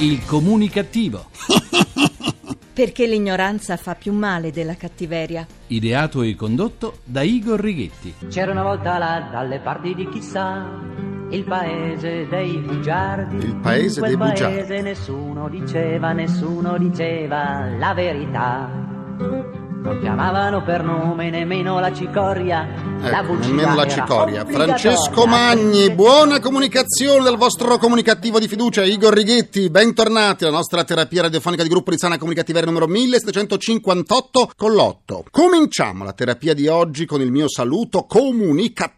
Il comunicativo. Perché l'ignoranza fa più male della cattiveria. Ideato e condotto da Igor Righetti. C'era una volta là dalle parti di chissà il paese dei bugiardi. Il paese In quel dei bugiardi. paese nessuno diceva, nessuno diceva la verità. Non chiamavano per nome nemmeno la cicoria. la Ecco, bugia nemmeno la cicoria. Francesco Magni, buona comunicazione dal vostro comunicativo di fiducia, Igor Righetti. Bentornati alla nostra terapia radiofonica di gruppo di sana comunicativa numero 1758 con l'otto. Cominciamo la terapia di oggi con il mio saluto comunicativo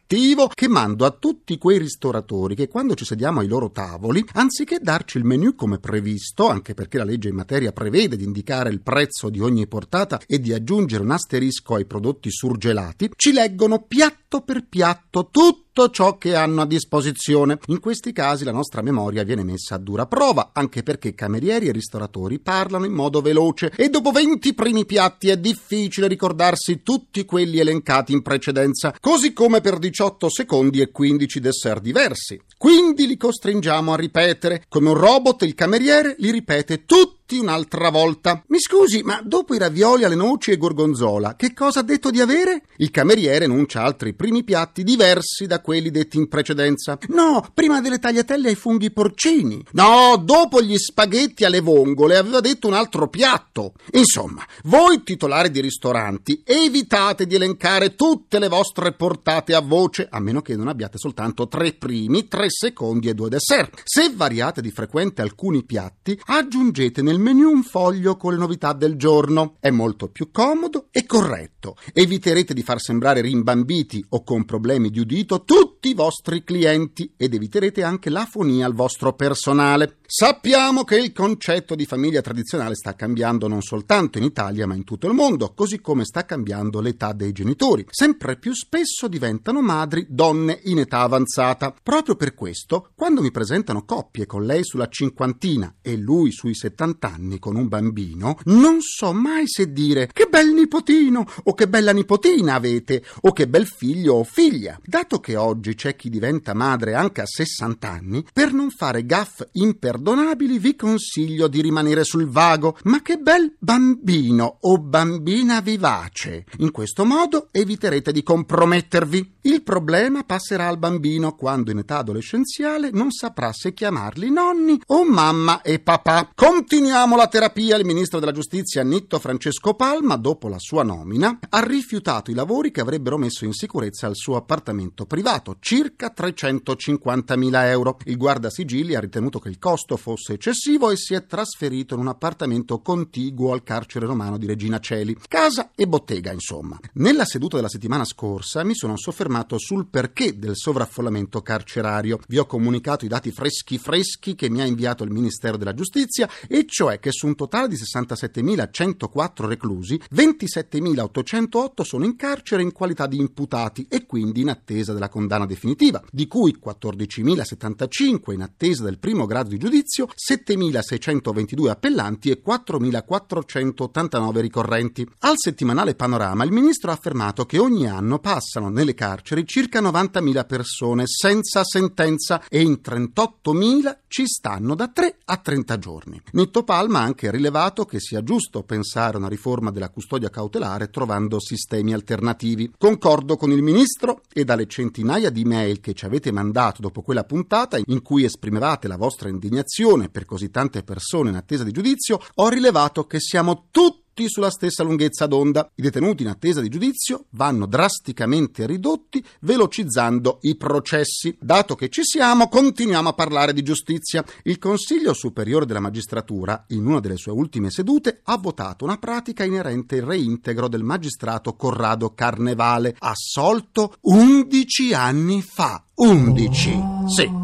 che mando a tutti quei ristoratori che quando ci sediamo ai loro tavoli, anziché darci il menù come previsto, anche perché la legge in materia prevede di indicare il prezzo di ogni portata e di aggiungere un asterisco ai prodotti surgelati, ci leggono piatto per piatto tutto ciò che hanno a disposizione. In questi casi la nostra memoria viene messa a dura prova, anche perché camerieri e ristoratori parlano in modo veloce e dopo 20 primi piatti è difficile ricordarsi tutti quelli elencati in precedenza, così come per 18 secondi e 15 dessert diversi. Quindi li costringiamo a ripetere. Come un robot il cameriere li ripete tutti un'altra volta. Mi scusi, ma dopo i ravioli alle noci e gorgonzola, che cosa ha detto di avere? Il cameriere enuncia altri primi piatti diversi da quelli detti in precedenza. No, prima delle tagliatelle ai funghi porcini. No, dopo gli spaghetti alle vongole aveva detto un altro piatto. Insomma, voi titolari di ristoranti, evitate di elencare tutte le vostre portate a voce, a meno che non abbiate soltanto tre primi, tre secondi e due dessert. Se variate di frequente alcuni piatti, aggiungete nel menù un foglio con le novità del giorno. È molto più comodo e corretto. Eviterete di far sembrare rimbambiti o con problemi di udito tutti i vostri clienti ed eviterete anche l'afonia al vostro personale. Sappiamo che il concetto di famiglia tradizionale sta cambiando non soltanto in Italia ma in tutto il mondo, così come sta cambiando l'età dei genitori. Sempre più spesso diventano madri donne in età avanzata. Proprio per questo, quando mi presentano coppie con lei sulla cinquantina e lui sui 70 anni con un bambino, non so mai se dire che bel nipotino o che bella nipotina avete o che bel figlio o figlia. Dato che oggi c'è chi diventa madre anche a 60 anni, per non fare gaff imperdonabili vi consiglio di rimanere sul vago. Ma che bel bambino o bambina vivace. In questo modo eviterete di compromettervi. Il problema passerà al bambino quando in età adolescenziale non saprà se chiamarli nonni o mamma e papà. Continuiamo la terapia. Il ministro della giustizia Nitto Francesco Palma, dopo la sua nomina, ha rifiutato i lavori che avrebbero messo in sicurezza il suo appartamento privato, circa 350.000 euro. Il guardasigilli ha ritenuto che il costo fosse eccessivo e si è trasferito in un appartamento contiguo al carcere romano di Regina Celi. Casa e bottega, insomma. Nella seduta della settimana scorsa mi sono soffermato sul perché del sovraffollamento carcerario. Vi ho comunicato i dati freschi freschi che mi ha inviato il Ministero della Giustizia, e cioè che su un totale di 67.104 reclusi, 27.808 sono in carcere in qualità di imputati e quindi in attesa della condanna definitiva, di cui 14.075 in attesa del primo grado di giudizio, 7.622 appellanti e 4.489 ricorrenti. Al settimanale Panorama il ministro ha affermato che ogni anno passano nelle carceri circa 90.000 persone senza sentenza e in 38.000 ci stanno da 3 a 30 giorni. Nitto Palma ha anche rilevato che sia giusto pensare a una riforma della custodia cautelare trovando sistemi alternativi. Concordo con il ministro e dalle centinaia di mail che ci avete mandato dopo quella puntata in cui esprimevate la vostra indignazione per così tante persone in attesa di giudizio, ho rilevato che siamo tutti sulla stessa lunghezza d'onda. I detenuti in attesa di giudizio vanno drasticamente ridotti, velocizzando i processi. Dato che ci siamo, continuiamo a parlare di giustizia. Il Consiglio Superiore della Magistratura, in una delle sue ultime sedute, ha votato una pratica inerente al reintegro del magistrato Corrado Carnevale, assolto 11 anni fa. 11. Sì.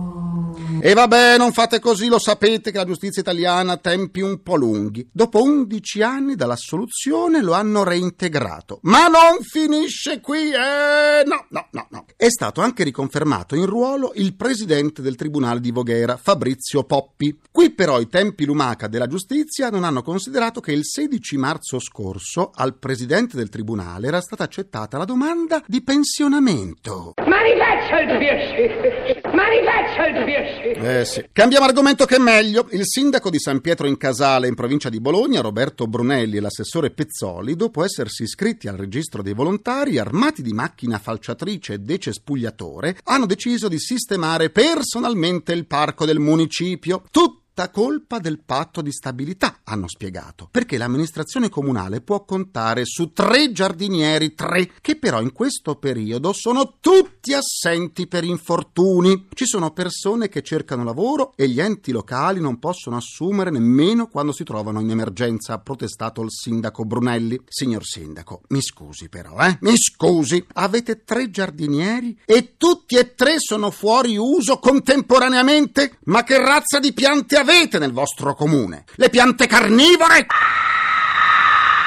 E vabbè, non fate così, lo sapete che la giustizia italiana ha tempi un po' lunghi. Dopo 11 anni dall'assoluzione lo hanno reintegrato. Ma non finisce qui, eh? No, no, no, no. È stato anche riconfermato in ruolo il presidente del Tribunale di Voghera, Fabrizio Poppi. Qui però i tempi lumaca della giustizia non hanno considerato che il 16 marzo scorso al presidente del Tribunale era stata accettata la domanda di pensionamento. Ma rifaccia il Birschi! Ma rifaccia il Birschi! Eh sì. Cambiamo argomento che è meglio. Il sindaco di San Pietro in Casale, in provincia di Bologna, Roberto Brunelli e l'assessore Pezzoli, dopo essersi iscritti al registro dei volontari, armati di macchina falciatrice e decespugliatore, hanno deciso di sistemare personalmente il parco del municipio. Tutti colpa del patto di stabilità, hanno spiegato, perché l'amministrazione comunale può contare su tre giardinieri, tre, che però in questo periodo sono tutti assenti per infortuni. Ci sono persone che cercano lavoro e gli enti locali non possono assumere nemmeno quando si trovano in emergenza, ha protestato il sindaco Brunelli. Signor sindaco, mi scusi però, eh? Mi scusi, avete tre giardinieri e tutti e tre sono fuori uso contemporaneamente? Ma che razza di piante avete nel vostro comune? Le piante carnivore?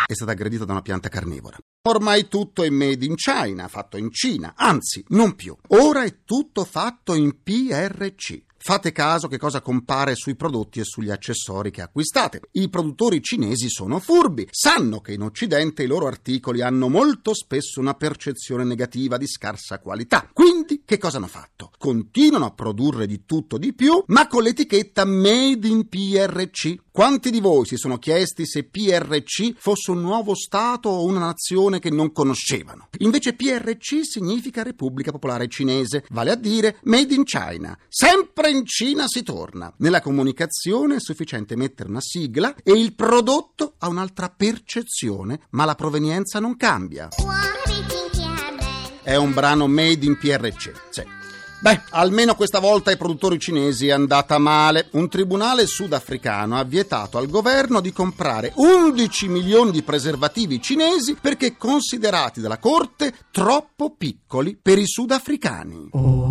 È stata aggredita da una pianta carnivora. Ormai tutto è made in China, fatto in Cina, anzi, non più. Ora è tutto fatto in PRC. Fate caso che cosa compare sui prodotti e sugli accessori che acquistate. I produttori cinesi sono furbi, sanno che in Occidente i loro articoli hanno molto spesso una percezione negativa di scarsa qualità. Quindi che cosa hanno fatto? Continuano a produrre di tutto di più, ma con l'etichetta Made in PRC. Quanti di voi si sono chiesti se PRC fosse un nuovo Stato o una nazione che non conoscevano? Invece PRC significa Repubblica Popolare Cinese, vale a dire Made in China. Sempre in Cina si torna. Nella comunicazione è sufficiente mettere una sigla e il prodotto ha un'altra percezione, ma la provenienza non cambia. È un brano Made in PRC. Sì. Beh, almeno questa volta ai produttori cinesi è andata male. Un tribunale sudafricano ha vietato al governo di comprare 11 milioni di preservativi cinesi perché considerati dalla corte troppo piccoli per i sudafricani. Oh.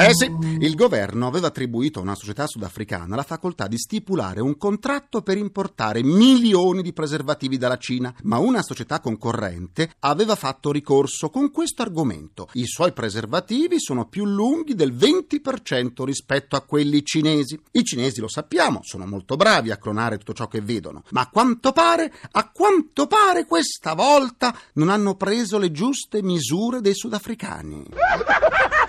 Eh sì, il governo aveva attribuito a una società sudafricana la facoltà di stipulare un contratto per importare milioni di preservativi dalla Cina, ma una società concorrente aveva fatto ricorso con questo argomento. I suoi preservativi sono più lunghi del 20% rispetto a quelli cinesi. I cinesi lo sappiamo, sono molto bravi a clonare tutto ciò che vedono, ma a quanto pare, a quanto pare questa volta non hanno preso le giuste misure dei sudafricani.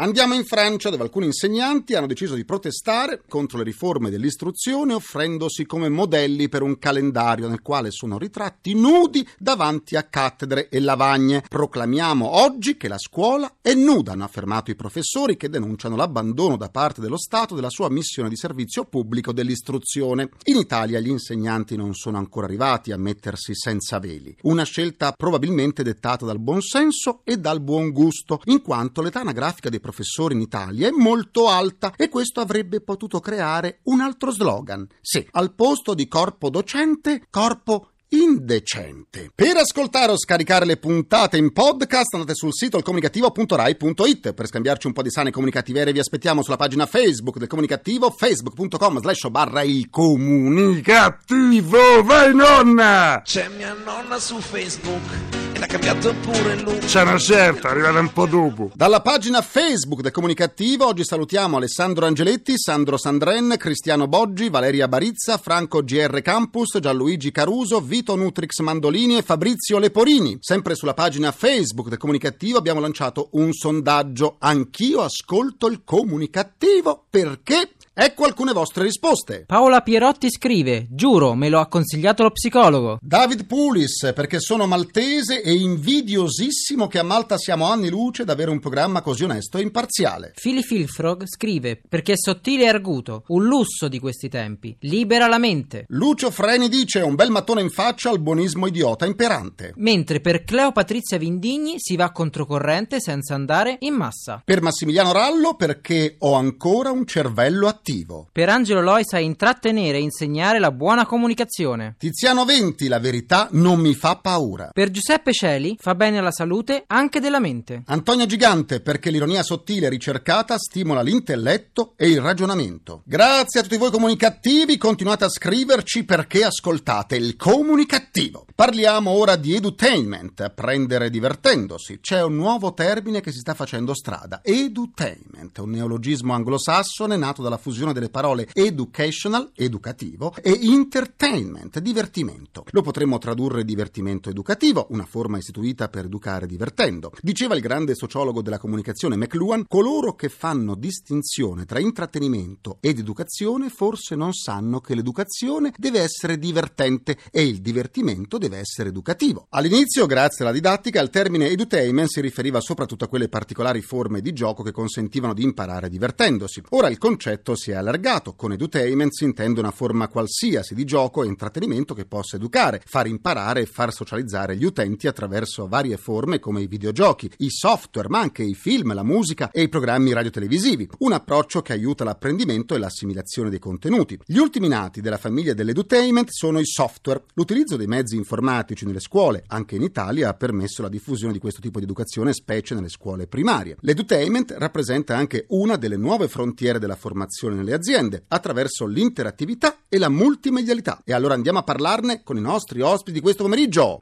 Andiamo in Francia dove alcuni insegnanti hanno deciso di protestare contro le riforme dell'istruzione offrendosi come modelli per un calendario nel quale sono ritratti nudi davanti a cattedre e lavagne. Proclamiamo oggi che la scuola è nuda, hanno affermato i professori che denunciano l'abbandono da parte dello Stato della sua missione di servizio pubblico dell'istruzione. In Italia gli insegnanti non sono ancora arrivati a mettersi senza veli, una scelta probabilmente dettata dal buon senso e dal buon gusto, in quanto l'età anagrafica dei professori professori in Italia è molto alta e questo avrebbe potuto creare un altro slogan. Sì, al posto di corpo docente, corpo indecente. Per ascoltare o scaricare le puntate in podcast andate sul sito ilcomunicativo.rai.it per scambiarci un po' di sane comunicative vi aspettiamo sulla pagina Facebook del comunicativo facebook.com slash barra il comunicativo vai nonna c'è mia nonna su Facebook l'ha cambiato pure lui. C'è una certa, arrivata un po' dopo. Dalla pagina Facebook del Comunicativo oggi salutiamo Alessandro Angeletti, Sandro Sandren, Cristiano Boggi, Valeria Barizza, Franco GR Campus, Gianluigi Caruso, Vito Nutrix Mandolini e Fabrizio Leporini. Sempre sulla pagina Facebook del Comunicativo abbiamo lanciato un sondaggio. Anch'io ascolto il Comunicativo perché Ecco alcune vostre risposte. Paola Pierotti scrive: Giuro, me lo ha consigliato lo psicologo. David Pulis, perché sono maltese e invidiosissimo che a Malta siamo anni luce ad avere un programma così onesto e imparziale. Philly Filfrog scrive: Perché è sottile e arguto, un lusso di questi tempi, libera la mente. Lucio Freni dice: Un bel mattone in faccia al buonismo idiota imperante. Mentre per Cleo Patrizia Vindigni si va controcorrente senza andare in massa. Per Massimiliano Rallo, perché ho ancora un cervello attivo attivo. Per Angelo Loi sa intrattenere e insegnare la buona comunicazione. Tiziano Venti, la verità non mi fa paura. Per Giuseppe Celi fa bene alla salute anche della mente. Antonio Gigante, perché l'ironia sottile e ricercata stimola l'intelletto e il ragionamento. Grazie a tutti voi comunicativi, continuate a scriverci perché ascoltate il comunicativo. Parliamo ora di edutainment, apprendere divertendosi. C'è un nuovo termine che si sta facendo strada, edutainment, un neologismo anglosassone nato dalla fusione fusione delle parole educational, educativo, e entertainment, divertimento. Lo potremmo tradurre divertimento educativo, una forma istituita per educare divertendo. Diceva il grande sociologo della comunicazione McLuhan, coloro che fanno distinzione tra intrattenimento ed educazione forse non sanno che l'educazione deve essere divertente e il divertimento deve essere educativo. All'inizio, grazie alla didattica, il termine edutainment si riferiva soprattutto a quelle particolari forme di gioco che consentivano di imparare divertendosi. Ora il concetto si è allargato. Con edutainment si intende una forma qualsiasi di gioco e intrattenimento che possa educare, far imparare e far socializzare gli utenti attraverso varie forme come i videogiochi, i software, ma anche i film, la musica e i programmi radiotelevisivi. Un approccio che aiuta l'apprendimento e l'assimilazione dei contenuti. Gli ultimi nati della famiglia dell'edutainment sono i software. L'utilizzo dei mezzi informatici nelle scuole, anche in Italia, ha permesso la diffusione di questo tipo di educazione, specie nelle scuole primarie. L'edutainment rappresenta anche una delle nuove frontiere della formazione nelle aziende, attraverso l'interattività e la multimedialità. E allora andiamo a parlarne con i nostri ospiti questo pomeriggio.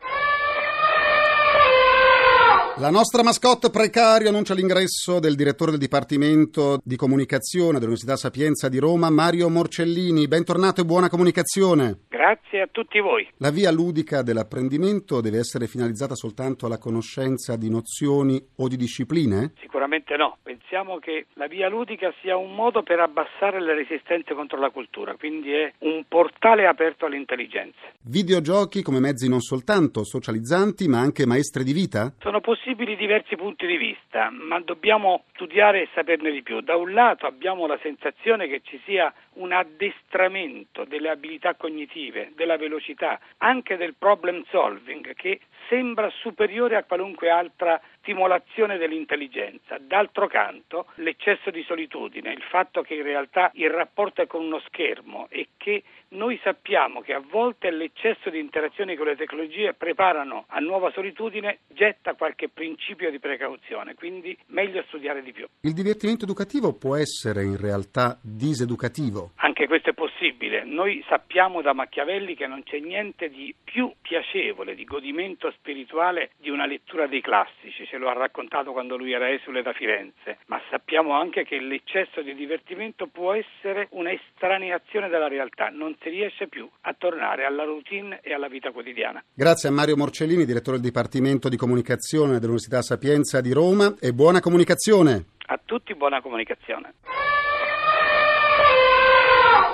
La nostra mascotte precario annuncia l'ingresso del direttore del Dipartimento di Comunicazione dell'Università Sapienza di Roma, Mario Morcellini. Bentornato e buona comunicazione. Grazie a tutti voi. La via ludica dell'apprendimento deve essere finalizzata soltanto alla conoscenza di nozioni o di discipline? Sicuramente no. Pensiamo che la via ludica sia un modo per abbassare le resistenze contro la cultura, quindi è un portale aperto all'intelligenza. Videogiochi come mezzi non soltanto socializzanti, ma anche maestri di vita? Sono possibili diversi punti di vista, ma dobbiamo studiare e saperne di più. Da un lato abbiamo la sensazione che ci sia un addestramento delle abilità cognitive, della velocità, anche del problem solving che sembra superiore a qualunque altra stimolazione dell'intelligenza. D'altro canto, l'eccesso di solitudine, il fatto che in realtà il rapporto è con uno schermo e che noi sappiamo che a volte l'eccesso di interazione con le tecnologie preparano a nuova solitudine, getta qualche principio di precauzione, quindi meglio studiare di più. Il divertimento educativo può essere in realtà diseducativo? Anche questo è possibile. Noi sappiamo da Machiavelli che non c'è niente di più piacevole, di godimento spirituale di una lettura dei classici, ce lo ha raccontato quando lui era esule da Firenze, ma sappiamo anche che l'eccesso di divertimento può essere un'estraneazione dalla realtà, non si riesce più a tornare alla routine e alla vita quotidiana. Grazie a Mario Morcellini, direttore del Dipartimento di Comunicazione dell'Università Sapienza di Roma e buona comunicazione. A tutti buona comunicazione.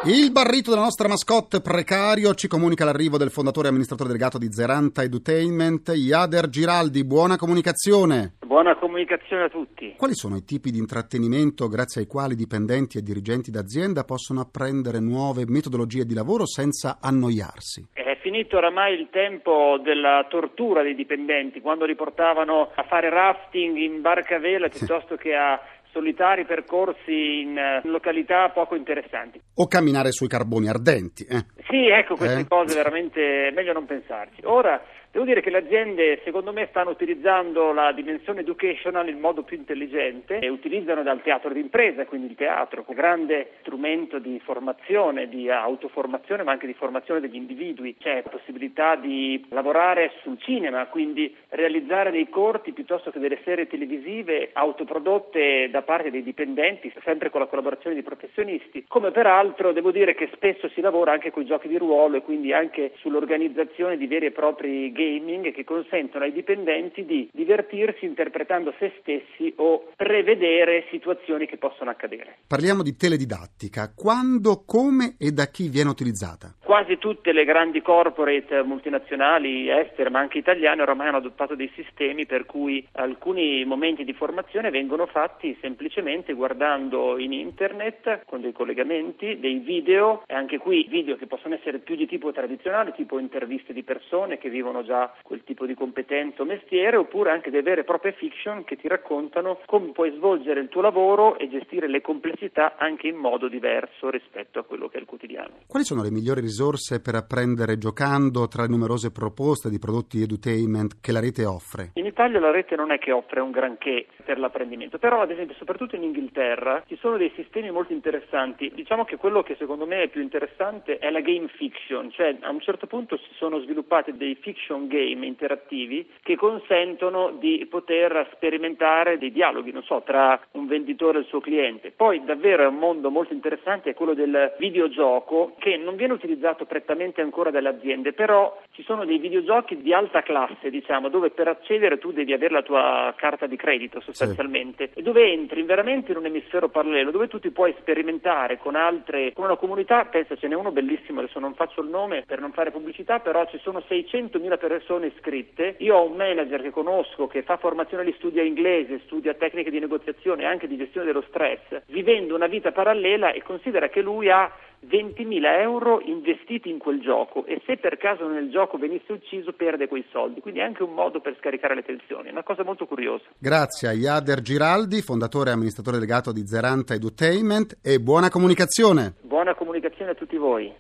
Il barrito della nostra mascotte precario ci comunica l'arrivo del fondatore e amministratore delegato di Zeranta Edutainment, Iader Giraldi. Buona comunicazione. Buona comunicazione a tutti. Quali sono i tipi di intrattenimento grazie ai quali dipendenti e dirigenti d'azienda possono apprendere nuove metodologie di lavoro senza annoiarsi? È finito oramai il tempo della tortura dei dipendenti, quando li portavano a fare rafting in barca a vela piuttosto che a solitari percorsi in, in, località poco interessanti. O camminare sui carboni ardenti. Eh? Sì, ecco, queste eh? cose veramente è meglio non pensarci. Ora, Devo dire che le aziende, secondo me, stanno utilizzando la dimensione educational in modo più intelligente e utilizzano dal teatro d'impresa, quindi il teatro, come grande strumento di formazione, di autoformazione, ma anche di formazione degli individui. C'è la possibilità di lavorare sul cinema, quindi realizzare dei corti piuttosto che delle serie televisive autoprodotte da parte dei dipendenti, sempre con la collaborazione di professionisti, come peraltro devo dire che spesso si lavora anche con i giochi di ruolo e quindi anche sull'organizzazione di veri e propri game gaming che consentono ai dipendenti di divertirsi interpretando se stessi o prevedere situazioni che possono accadere. Parliamo di teledidattica. Quando, come e da chi viene utilizzata? Quasi tutte le grandi corporate multinazionali estere, ma anche italiane, ormai hanno adottato dei sistemi per cui alcuni momenti di formazione vengono fatti semplicemente guardando in internet con dei collegamenti, dei video e anche qui video che possono essere più di tipo tradizionale, tipo interviste di persone che vivono già già quel tipo di competenza o mestiere, oppure anche delle vere e proprie fiction che ti raccontano come puoi svolgere il tuo lavoro e gestire le complessità anche in modo diverso rispetto a quello che è il quotidiano. Quali sono le migliori risorse risorse per apprendere giocando tra le numerose proposte di prodotti edutainment che la rete offre? In Italia la rete non è che offre un granché per l'apprendimento, però ad esempio soprattutto in Inghilterra ci sono dei sistemi molto interessanti. Diciamo che quello che secondo me è più interessante è la game fiction, cioè a un certo punto si sono sviluppati dei fiction game interattivi che consentono di poter sperimentare dei dialoghi, non so, tra un venditore e il suo cliente. Poi davvero è un mondo molto interessante, è quello del videogioco che non viene utilizzato prettamente ancora dalle aziende, però ci sono dei videogiochi di alta classe, diciamo, dove per accedere tu devi avere la tua carta di credito sostanzialmente sì. e dove entri veramente in un emisfero parallelo dove tu ti puoi sperimentare con altre, con una comunità, pensa ce n'è uno bellissimo, adesso non faccio il nome per non fare pubblicità, però ci sono 600.000 persone iscritte. Io ho un manager che conosco che fa formazione di studia inglese, studia tecniche di negoziazione e anche di gestione dello stress, vivendo una vita parallela e considera che lui ha 20.000 euro investiti in quel gioco e se per caso nel gioco venisse ucciso perde quei soldi, quindi è anche un modo per scaricare le tensioni, è una cosa molto curiosa. Grazie a Iader Giraldi, fondatore e amministratore delegato di Zeranta Edutainment e buona comunicazione. Buona comunicazione a tutti voi.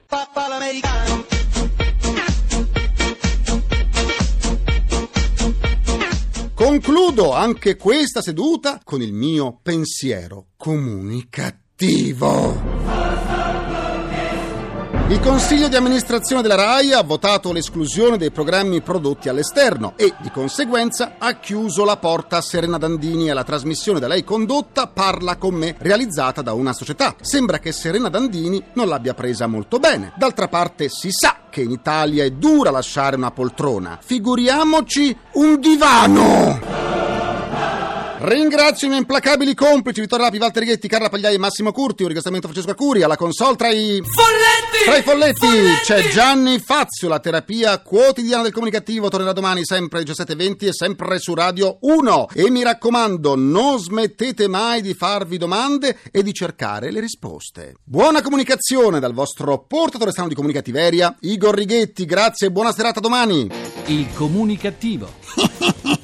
Concludo anche questa seduta con il mio pensiero comunicativo. Il Consiglio di amministrazione della RAI ha votato l'esclusione dei programmi prodotti all'esterno e, di conseguenza, ha chiuso la porta a Serena Dandini e alla trasmissione da lei condotta Parla con me, realizzata da una società. Sembra che Serena Dandini non l'abbia presa molto bene. D'altra parte si sa che in Italia è dura lasciare una poltrona. Figuriamoci un divano! Ringrazio i miei implacabili complici Vittorio Rapi, Walter Ghetti, Carla Pagliai e Massimo Curti. Un ringraziamento a Francesco Acuri. Alla console tra i folletti! Tra i folletti, folletti! c'è Gianni Fazio. La terapia quotidiana del comunicativo tornerà domani sempre alle 17.20 e sempre su Radio 1. E mi raccomando, non smettete mai di farvi domande e di cercare le risposte. Buona comunicazione dal vostro portatore strano di comunicativeria, Igor Righetti. Grazie e buona serata domani. Il comunicativo.